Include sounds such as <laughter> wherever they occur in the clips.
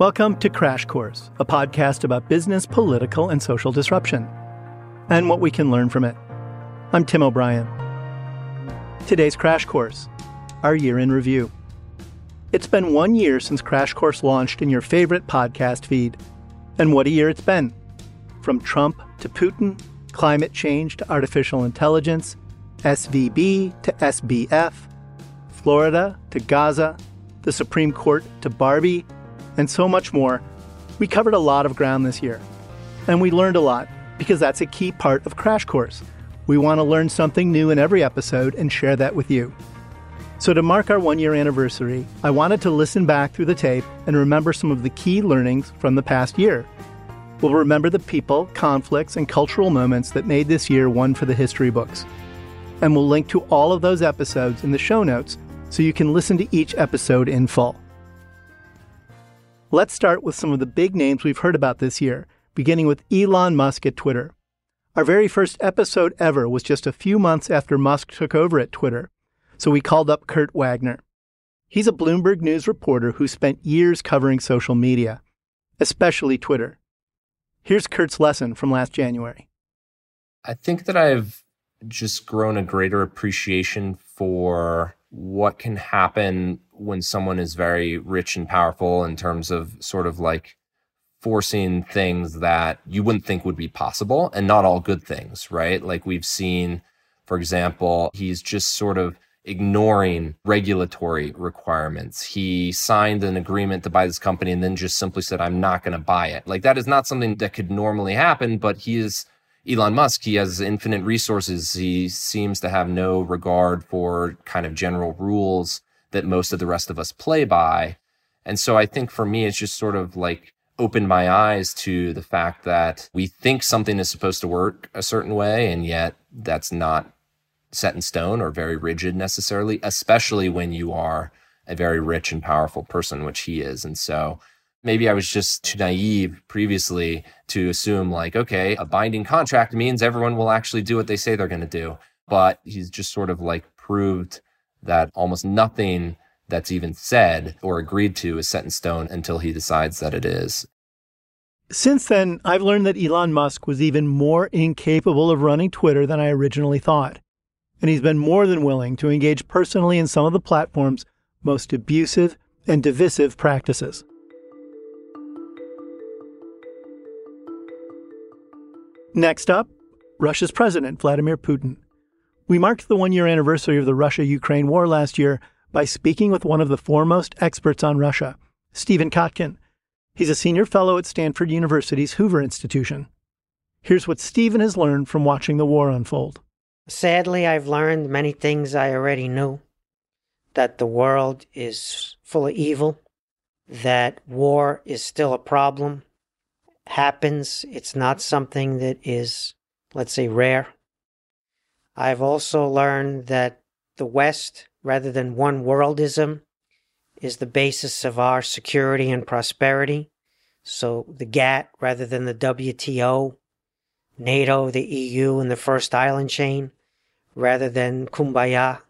Welcome to Crash Course, a podcast about business, political, and social disruption, and what we can learn from it. I'm Tim O'Brien. Today's Crash Course, our year in review. It's been one year since Crash Course launched in your favorite podcast feed. And what a year it's been. From Trump to Putin, climate change to artificial intelligence, SVB to SBF, Florida to Gaza, the Supreme Court to Barbie, and so much more, we covered a lot of ground this year. And we learned a lot because that's a key part of Crash Course. We want to learn something new in every episode and share that with you. So, to mark our one year anniversary, I wanted to listen back through the tape and remember some of the key learnings from the past year. We'll remember the people, conflicts, and cultural moments that made this year one for the history books. And we'll link to all of those episodes in the show notes so you can listen to each episode in full. Let's start with some of the big names we've heard about this year, beginning with Elon Musk at Twitter. Our very first episode ever was just a few months after Musk took over at Twitter, so we called up Kurt Wagner. He's a Bloomberg News reporter who spent years covering social media, especially Twitter. Here's Kurt's lesson from last January. I think that I've just grown a greater appreciation for what can happen when someone is very rich and powerful in terms of sort of like forcing things that you wouldn't think would be possible and not all good things, right? Like we've seen, for example, he's just sort of ignoring regulatory requirements. He signed an agreement to buy this company and then just simply said, I'm not going to buy it. Like that is not something that could normally happen, but he is Elon Musk. He has infinite resources. He seems to have no regard for kind of general rules that most of the rest of us play by. And so I think for me, it's just sort of like opened my eyes to the fact that we think something is supposed to work a certain way, and yet that's not set in stone or very rigid necessarily, especially when you are a very rich and powerful person, which he is. And so maybe I was just too naive previously to assume, like, okay, a binding contract means everyone will actually do what they say they're going to do. But he's just sort of like proved that almost nothing that's even said or agreed to is set in stone until he decides that it is. Since then, I've learned that Elon Musk was even more incapable of running Twitter than I originally thought and he's been more than willing to engage personally in some of the platform's most abusive and divisive practices. Next up, Russia's President Vladimir Putin. We marked the one year anniversary of the Russia Ukraine war last year by speaking with one of the foremost experts on Russia, Stephen Kotkin. He's a senior fellow at Stanford University's Hoover Institution. Here's what Stephen has learned from watching the war unfold. Sadly, I've learned many things I already knew that the world is full of evil, that war is still a problem, happens, it's not something that is, let's say, rare. I've also learned that the West, rather than one worldism, is the basis of our security and prosperity. So the GATT rather than the WTO, NATO, the EU, and the first island chain rather than kumbaya.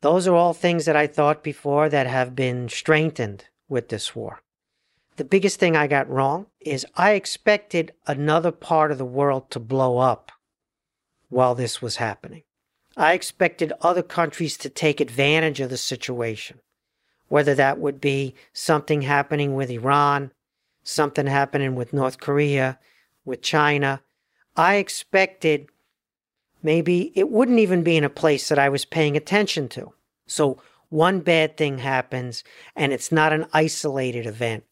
Those are all things that I thought before that have been strengthened with this war. The biggest thing I got wrong is I expected another part of the world to blow up while this was happening. I expected other countries to take advantage of the situation, whether that would be something happening with Iran, something happening with North Korea, with China. I expected maybe it wouldn't even be in a place that I was paying attention to. So one bad thing happens and it's not an isolated event.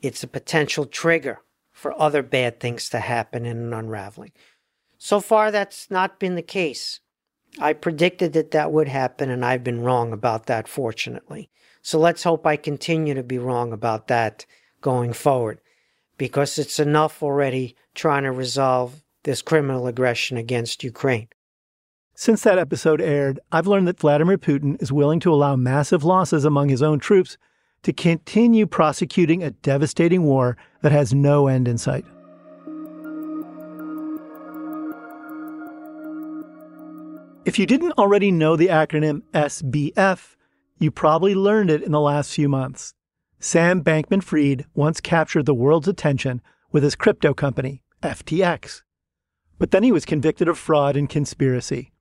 It's a potential trigger for other bad things to happen in an unraveling. So far, that's not been the case. I predicted that that would happen, and I've been wrong about that, fortunately. So let's hope I continue to be wrong about that going forward because it's enough already trying to resolve this criminal aggression against Ukraine. Since that episode aired, I've learned that Vladimir Putin is willing to allow massive losses among his own troops to continue prosecuting a devastating war that has no end in sight. If you didn't already know the acronym SBF, you probably learned it in the last few months. Sam Bankman Fried once captured the world's attention with his crypto company, FTX. But then he was convicted of fraud and conspiracy.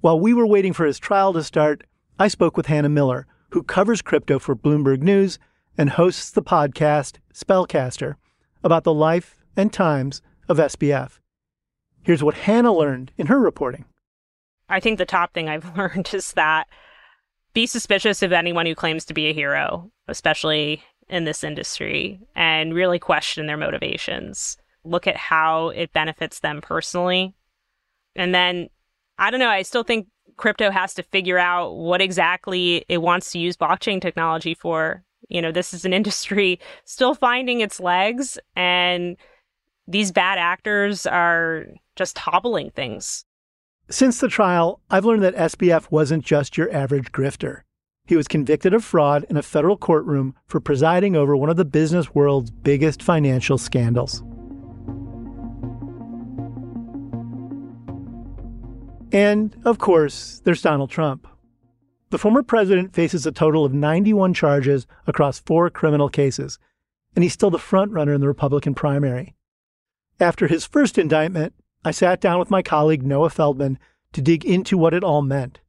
While we were waiting for his trial to start, I spoke with Hannah Miller, who covers crypto for Bloomberg News and hosts the podcast Spellcaster about the life and times of SBF. Here's what Hannah learned in her reporting. I think the top thing I've <laughs> learned is that be suspicious of anyone who claims to be a hero, especially in this industry, and really question their motivations. Look at how it benefits them personally. And then, I don't know, I still think crypto has to figure out what exactly it wants to use blockchain technology for. You know, this is an <laughs> industry still finding its legs, and these bad actors are just hobbling things. Since the trial, I've learned that SBF wasn't just your average grifter. He was convicted of fraud in a federal courtroom for presiding over one of the business world's biggest financial scandals. And, of course, there's Donald Trump. The former president faces a total of 91 charges across four criminal cases, and he's still the frontrunner in the Republican primary. After his first indictment, I sat down with my colleague Noah Feldman to dig into what it all meant.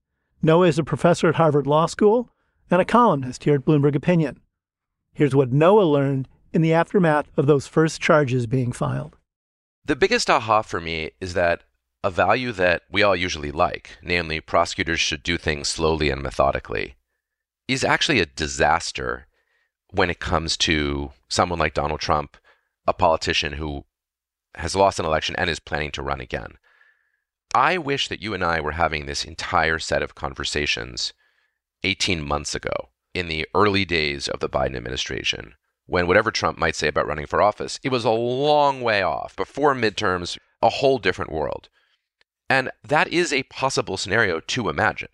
Noah is a professor at Harvard Law School and a columnist here at Bloomberg Opinion. Here's what Noah learned in the aftermath of those first charges being filed. The biggest aha for me is that a value that we all usually like, namely prosecutors should do things slowly and methodically, is actually a disaster when it comes to someone like Donald Trump, a politician who has lost an election and is planning to run again. I wish that you and I were having this entire set of conversations 18 months ago in the early days of the Biden administration, when whatever Trump might say about running for office, it was a long way off, before midterms, a whole different world. And that is a possible scenario to imagine.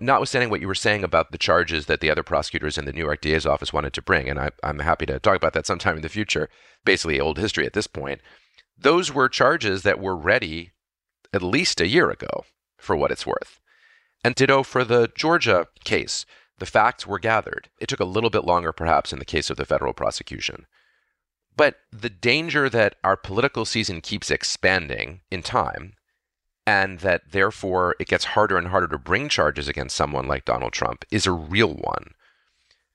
Notwithstanding what you were saying about the charges that the other prosecutors in the New York DA's office wanted to bring, and I, am happy to talk about that sometime in the future, basically old history at this point those were charges that were ready at least a year ago, for what it's worth. And ditto for the Georgia case. The facts were gathered. It took a little bit longer, perhaps, in the case of the federal prosecution. But the danger that our political season keeps expanding in time, and that therefore it gets harder and harder to bring charges against someone like Donald Trump, is a real one.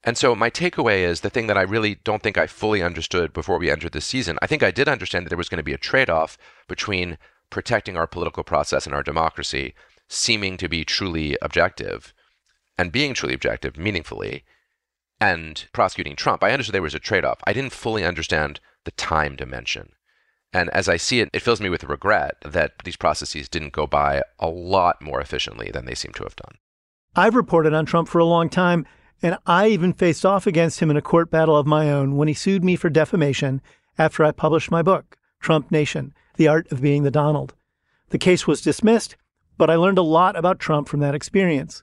And so my takeaway is the thing that I really don't think I fully understood before we entered this season. I think I did understand that there was going to be a trade off between protecting our political process and our democracy, seeming to be truly objective and being truly objective meaningfully, and prosecuting Trump. I understood there was a trade off. I didn't fully understand the time dimension. And as I see it, it fills me with regret that these processes didn't go by a lot more efficiently than they seem to have done. I've reported on Trump for a long time and I even faced off against him in a court battle of my own when he sued me for defamation after I published my book, Trump Nation The Art of Being the Donald. The case was dismissed, but I learned a lot about Trump from that experience.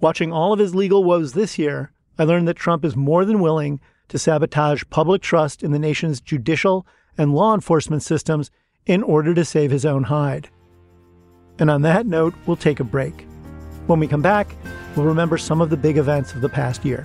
Watching all of his legal woes this year, I learned that Trump is more than willing to sabotage public trust in the nation's judicial and law enforcement systems in order to save his own hide. And on that note, we'll take a break. When we come back, we'll remember some of the big events of the past year.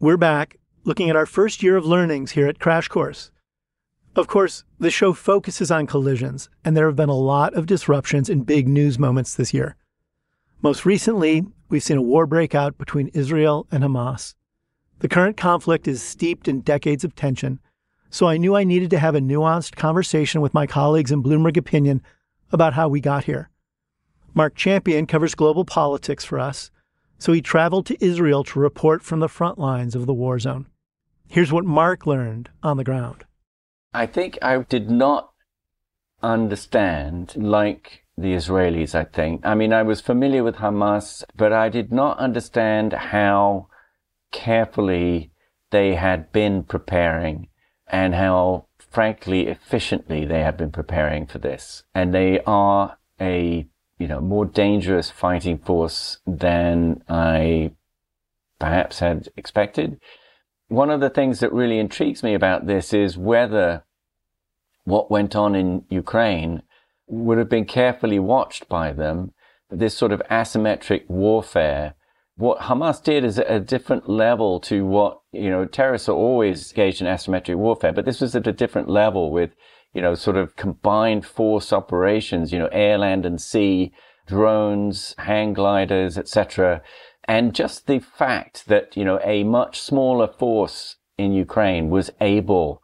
We're back looking at our first year of learnings here at Crash Course. Of course, the show focuses on collisions, and there have been a lot of disruptions in big news moments this year. Most recently, we've seen a war break out between Israel and Hamas. The current conflict is steeped in decades of tension, so I knew I needed to have a nuanced conversation with my colleagues in Bloomberg Opinion about how we got here. Marc Champion covers global politics for us, so he traveled to Israel to report from the front lines of the war zone. Here's what Marc learned on the ground. I think I did not understand, like the Israelis, I think. I mean, I was familiar with Hamas, but I did not understand how carefully they had been preparing and how, frankly, efficiently they had been preparing for this. And they are a, you know, more dangerous fighting force than I perhaps had expected. One of the things that really intrigues me about this is whether what went on in Ukraine would have been carefully watched by them. This sort of asymmetric warfare. What Hamas did is at a different level to what, you know, terrorists are always engaged in asymmetric warfare, but this was at a different level with, you know, sort of combined force operations, you know, air, land and sea, drones, hang gliders, etc. And just the fact that, you know, a much smaller force in Ukraine was able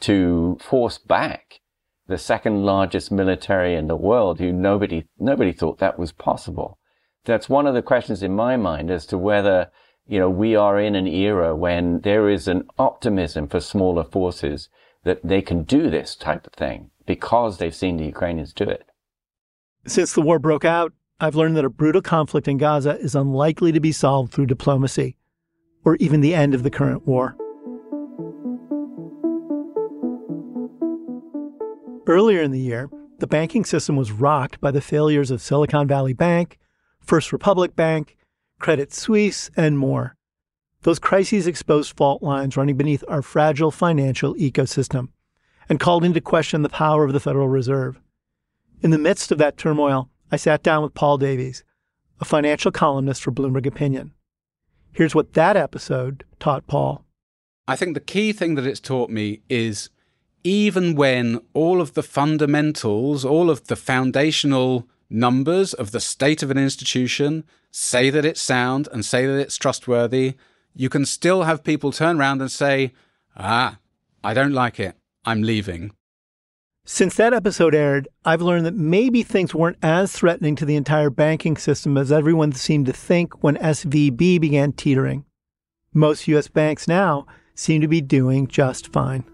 to force back the second largest military in the world who nobody, nobody thought that was possible. That's one of the questions in my mind as to whether, you know, we are in an era when there is an optimism for smaller forces that they can do this type of thing because they've seen the Ukrainians do it. Since the war broke out, I've learned that a brutal conflict in Gaza is unlikely to be solved through diplomacy or even the end of the current war. Earlier in the year, the banking system was rocked by the failures of Silicon Valley Bank, First Republic Bank, Credit Suisse, and more. Those crises exposed fault lines running beneath our fragile financial ecosystem and called into question the power of the Federal Reserve. In the midst of that turmoil, I sat down with Paul Davies, a financial columnist for Bloomberg Opinion. Here's what that episode taught Paul. I think the key thing that it's taught me is even when all of the fundamentals, all of the foundational numbers of the state of an institution say that it's sound and say that it's trustworthy, you can still have people turn around and say, ah, I don't like it. I'm leaving. Since that episode aired, I've learned that maybe things weren't as threatening to the entire banking system as everyone seemed to think when SVB began teetering. Most U.S. banks now seem to be doing just fine.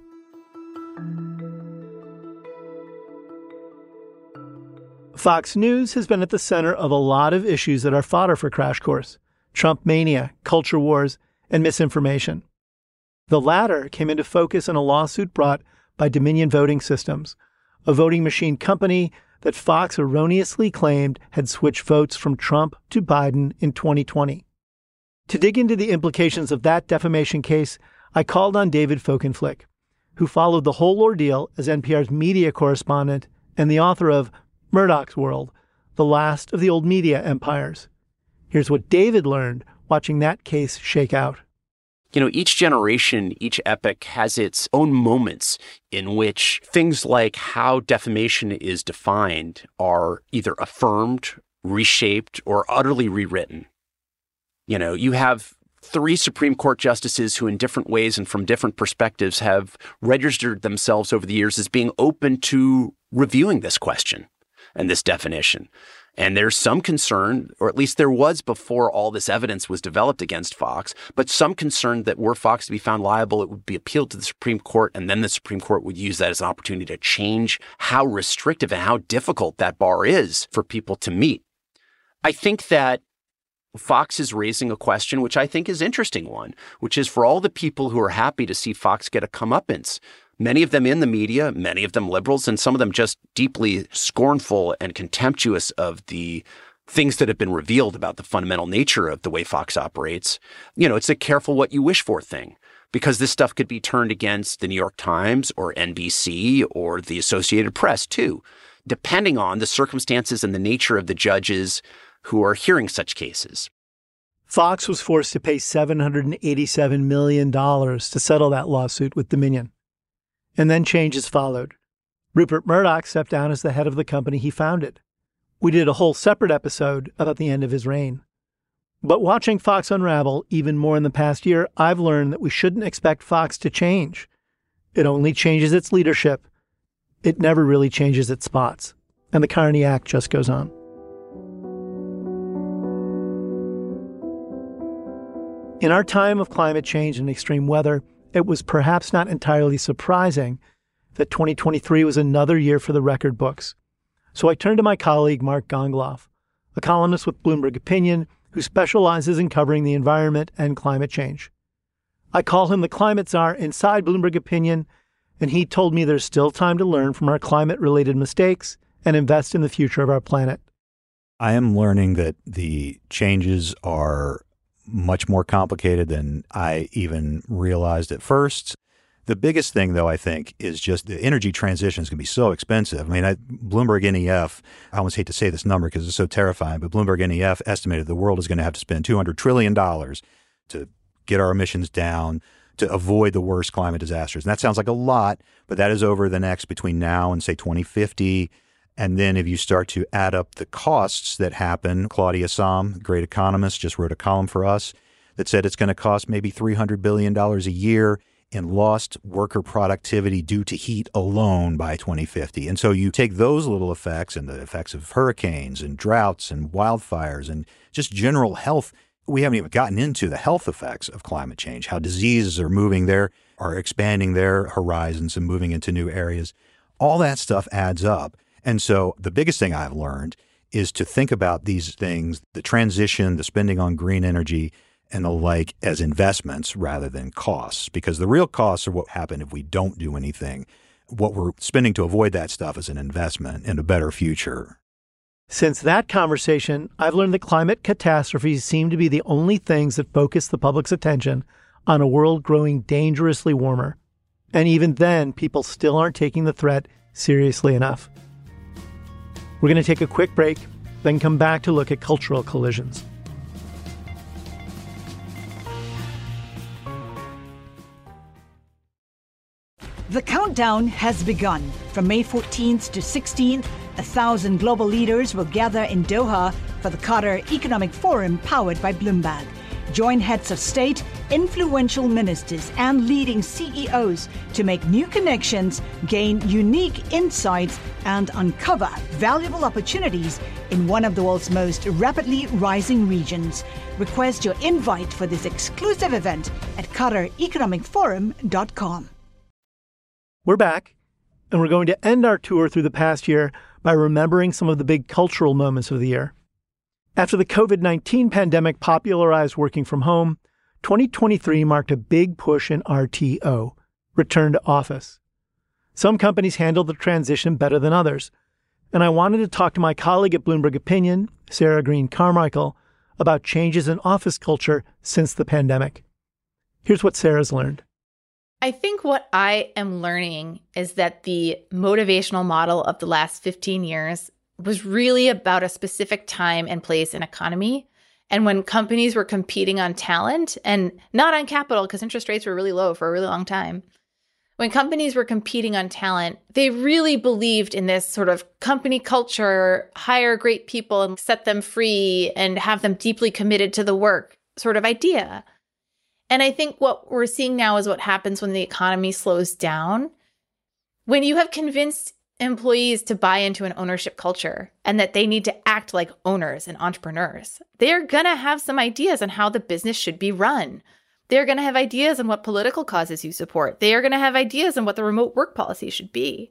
Fox News has been at the center of a lot of issues that are fodder for Crash Course Trump mania, culture wars, and misinformation. The latter came into focus in a lawsuit brought by Dominion Voting Systems, a voting machine company that Fox erroneously claimed had switched votes from Trump to Biden in 2020. To dig into the implications of that defamation case, I called on David Folkenflik, who followed the whole ordeal as NPR's media correspondent and the author of Murdoch's World, the last of the old media empires. Here's what David learned watching that case shake out. You know, each generation, each epoch has its own moments in which things like how defamation is defined are either affirmed, reshaped, or utterly rewritten. You know, you have three Supreme Court justices who, in different ways and from different perspectives, have registered themselves over the years as being open to reviewing this question and this definition. And there's some concern, or at least there was before all this evidence was developed against Fox, but some concern that were Fox to be found liable, it would be appealed to the Supreme Court, and then the Supreme Court would use that as an opportunity to change how restrictive and how difficult that bar is for people to meet. I think that Fox is raising a question which I think is interesting one, which is for all the people who are happy to see Fox get a comeuppance, many of them in the media, many of them liberals, and some of them just deeply scornful and contemptuous of the things that have been revealed about the fundamental nature of the way Fox operates. You know, it's a careful what you wish for thing because this stuff could be turned against the New York Times or NBC or the Associated Press too, depending on the circumstances and the nature of the judges who are hearing such cases. Fox was forced to pay $787 million to settle that lawsuit with Dominion. And then changes followed. Rupert Murdoch stepped down as the head of the company he founded. We did a whole separate episode about the end of his reign. But watching Fox unravel even more in the past year, I've learned that we shouldn't expect Fox to change. It only changes its leadership. It never really changes its spots. And the Carney Act just goes on. In our time of climate change and extreme weather, it was perhaps not entirely surprising that 2023 was another year for the record books. So I turned to my colleague, Mark Gongloff, a columnist with Bloomberg Opinion who specializes in covering the environment and climate change. I call him the climate czar inside Bloomberg Opinion, and he told me there's still time to learn from our climate related mistakes and invest in the future of our planet. I am learning that the changes are much more complicated than I even realized at first. The biggest thing, though, I think, is just the energy transition is going to be so expensive. I mean, I, Bloomberg NEF, I almost hate to say this number because it's so terrifying, but Bloomberg NEF estimated the world is going to have to spend $200 trillion to get our emissions down, to avoid the worst climate disasters. And that sounds like a lot, but that is over the next between now and, say, 2050. And then if you start to add up the costs that happen, Claudia Sahm, great economist, just wrote a column for us that said it's going to cost maybe $300 billion a year in lost worker productivity due to heat alone by 2050. And so you take those little effects and the effects of hurricanes and droughts and wildfires and just general health. We haven't even gotten into the health effects of climate change, how diseases are moving there, are expanding their horizons and moving into new areas. All that stuff adds up. And so the biggest thing I've learned is to think about these things, the transition, the spending on green energy, and the like as investments rather than costs, because the real costs are what happen if we don't do anything. What we're spending to avoid that stuff is an investment in a better future. Since that conversation, I've learned that climate catastrophes seem to be the only things that focus the public's attention on a world growing dangerously warmer. And even then, people still aren't taking the threat seriously enough. We're going to take a quick break, then come back to look at cultural collisions. The countdown has begun. From May 14th to 16th, a thousand global leaders will gather in Doha for the Qatar Economic Forum powered by Bloomberg. Join heads of state, influential ministers, and leading CEOs to make new connections, gain unique insights, and uncover valuable opportunities in one of the world's most rapidly rising regions. Request your invite for this exclusive event at QatarEconomicForum.com. We're back, and we're going to end our tour through the past year by remembering some of the big cultural moments of the year. After the COVID 19 pandemic popularized working from home, 2023 marked a big push in RTO, return to office. Some companies handled the transition better than others, and I wanted to talk to my colleague at Bloomberg Opinion, Sarah Green Carmichael, about changes in office culture since the pandemic. Here's what Sarah's learned. I think what I am learning is that the motivational model of the last 15 years was really about a specific time and place and economy. And when companies were competing on talent and not on capital, because interest rates were really low for a really long time, when companies were competing on talent, they really believed in this sort of company culture, hire great people and set them free and have them deeply committed to the work sort of idea. And I think what we're seeing now is what happens when the economy slows down. When you have convinced employees to buy into an ownership culture and that they need to act like owners and entrepreneurs, they're going to have some ideas on how the business should be run. They're going to have ideas on what political causes you support. They are going to have ideas on what the remote work policy should be.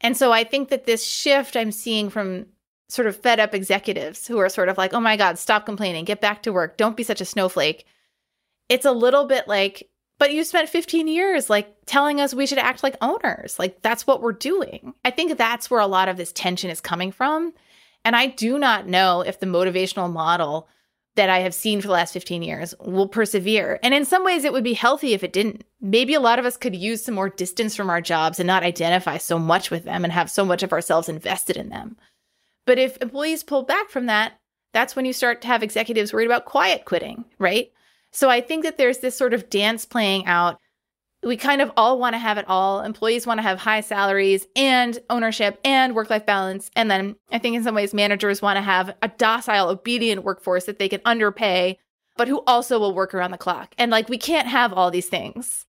And so I think that this shift I'm seeing from sort of fed up executives who are sort of like, oh my God, stop complaining, get back to work, don't be such a snowflake it's a little bit like, but you spent 15 years like telling us we should act like owners. Like that's what we're doing. I think that's where a lot of this tension is coming from. And I do not know if the motivational model that I have seen for the last 15 years will persevere. And in some ways, it would be healthy if it didn't. Maybe a lot of us could use some more distance from our jobs and not identify so much with them and have so much of ourselves invested in them. But if employees pull back from that, that's when you start to have executives worried about quiet quitting, right? So I think that there's this sort of dance playing out we kind of all want to have it all. Employees want to have high salaries and ownership and work life balance. And then I think in some ways, managers want to have a docile, obedient workforce that they can underpay, but who also will work around the clock. And like, we can't have all these things.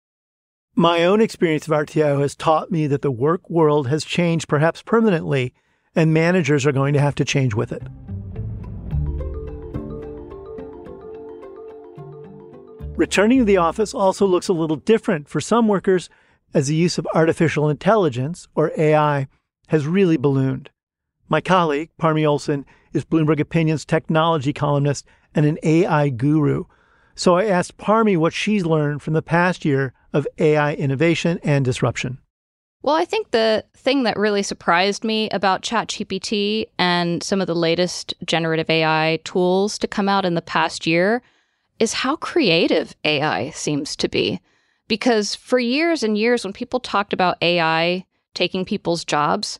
My own experience of RTO has taught me that the work world has changed perhaps permanently, and managers are going to have to change with it. Returning to the office also looks a little different for some workers as the use of artificial intelligence, or AI, has really ballooned. My colleague, Parmy Olson, is Bloomberg Opinion's technology columnist and an AI guru. So I asked Parmy what she's learned from the past year of AI innovation and disruption. Well, I think the thing that really surprised me about ChatGPT and some of the latest generative AI tools to come out in the past year is how creative AI seems to be. Because for years and years, when people talked about AI taking people's jobs,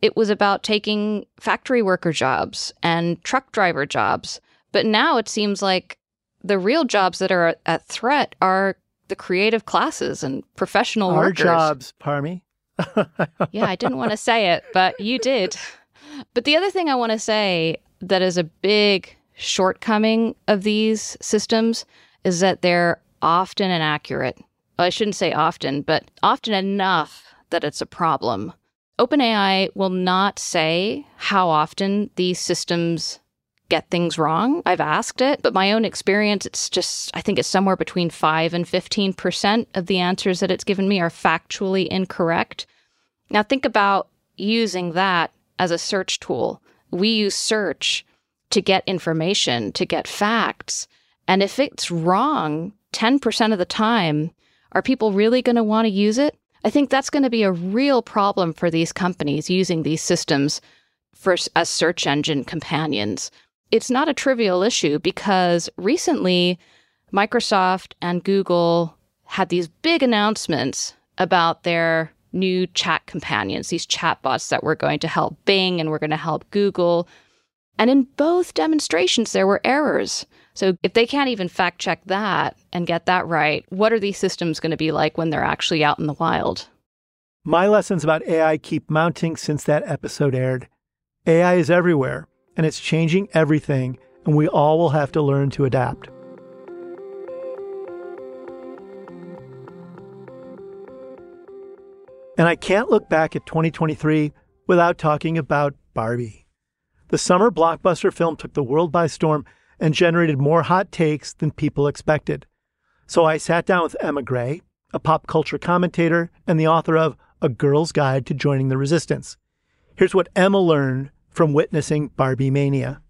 it was about taking factory worker jobs and truck driver jobs. But now it seems like the real jobs that are at threat are the creative classes and professional Our workers. jobs, Parmy. <laughs> yeah, I didn't want to say it, but you did. But the other thing I want to say that is a big shortcoming of these systems is that they're often inaccurate. I shouldn't say often, but often enough that it's a problem. OpenAI will not say how often these systems get things wrong. I've asked it, but my own experience, it's just, I think it's somewhere between 5 and 15% of the answers that it's given me are factually incorrect. Now, think about using that as a search tool. We use search to get information, to get facts. And if it's wrong 10% of the time, are people really going to want to use it? I think that's going to be a real problem for these companies using these systems for as search engine companions. It's not a trivial issue because recently Microsoft and Google had these big announcements about their new chat companions, these chatbots that were going to help Bing and were going to help Google. And in both demonstrations, there were errors. So if they can't even fact check that and get that right, what are these systems going to be like when they're actually out in the wild? My lessons about AI keep mounting since that episode aired. AI is everywhere, and it's changing everything, and we all will have to learn to adapt. And I can't look back at 2023 without talking about Barbie. The summer blockbuster film took the world by storm and generated more hot takes than people expected. So I sat down with Emma Gray, a pop culture commentator and the author of A Girl's Guide to Joining the Resistance. Here's what Emma learned from witnessing Barbie Mania.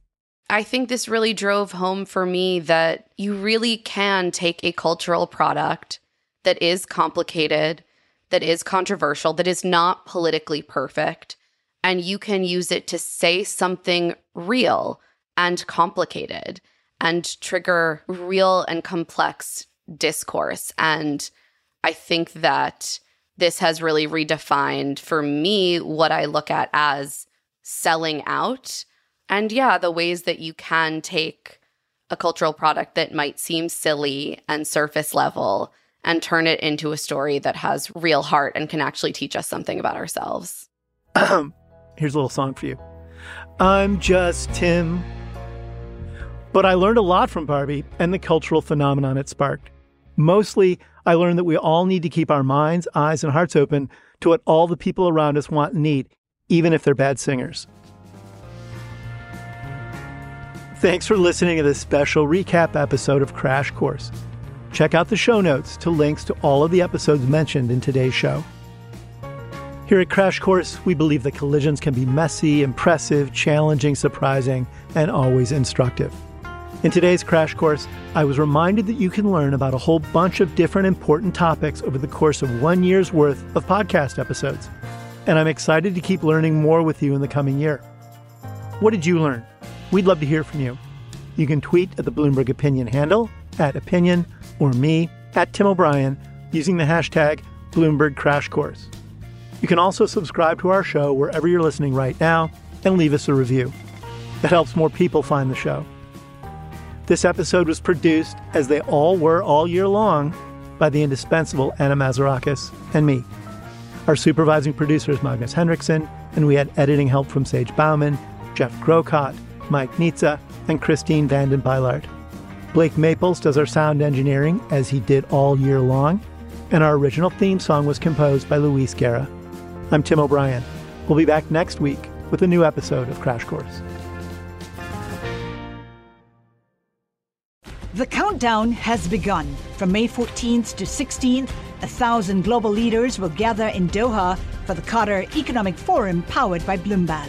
I think this really drove home for me that you really can take a cultural product that is complicated, that is controversial, that is not politically perfect, and you can use it to say something real and complicated and trigger real and complex discourse. And I think that this has really redefined for me what I look at as selling out. And yeah, the ways that you can take a cultural product that might seem silly and surface level and turn it into a story that has real heart and can actually teach us something about ourselves. <clears throat> Here's a little song for you. I'm just Tim. But I learned a lot from Barbie and the cultural phenomenon it sparked. Mostly, I learned that we all need to keep our minds, eyes, and hearts open to what all the people around us want and need, even if they're bad singers. Thanks for listening to this special recap episode of Crash Course. Check out the show notes to links to all of the episodes mentioned in today's show. Here at Crash Course, we believe that collisions can be messy, impressive, challenging, surprising, and always instructive. In today's Crash Course, I was reminded that you can learn about a whole bunch of different important topics over the course of one year's worth of podcast episodes. And I'm excited to keep learning more with you in the coming year. What did you learn? We'd love to hear from you. You can tweet at the Bloomberg Opinion handle, at opinion, or me, at Tim O'Brien, using the hashtag Bloomberg Crash Course. You can also subscribe to our show wherever you're listening right now and leave us a review. That helps more people find the show. This episode was produced, as they all were all year long, by the indispensable Anna Mazarakis and me. Our supervising producer is Magnus Henriksen, and we had editing help from Sage Bauman, Jeff Grocott, Mike Nitza, and Christine Vanden Beilard. Blake Maples does our sound engineering, as he did all year long, and our original theme song was composed by Luis Guerra. I'm Tim O'Brien. We'll be back next week with a new episode of Crash Course. The countdown has begun. From May 14th to 16th, a thousand global leaders will gather in Doha for the Qatar Economic Forum powered by Bloomberg.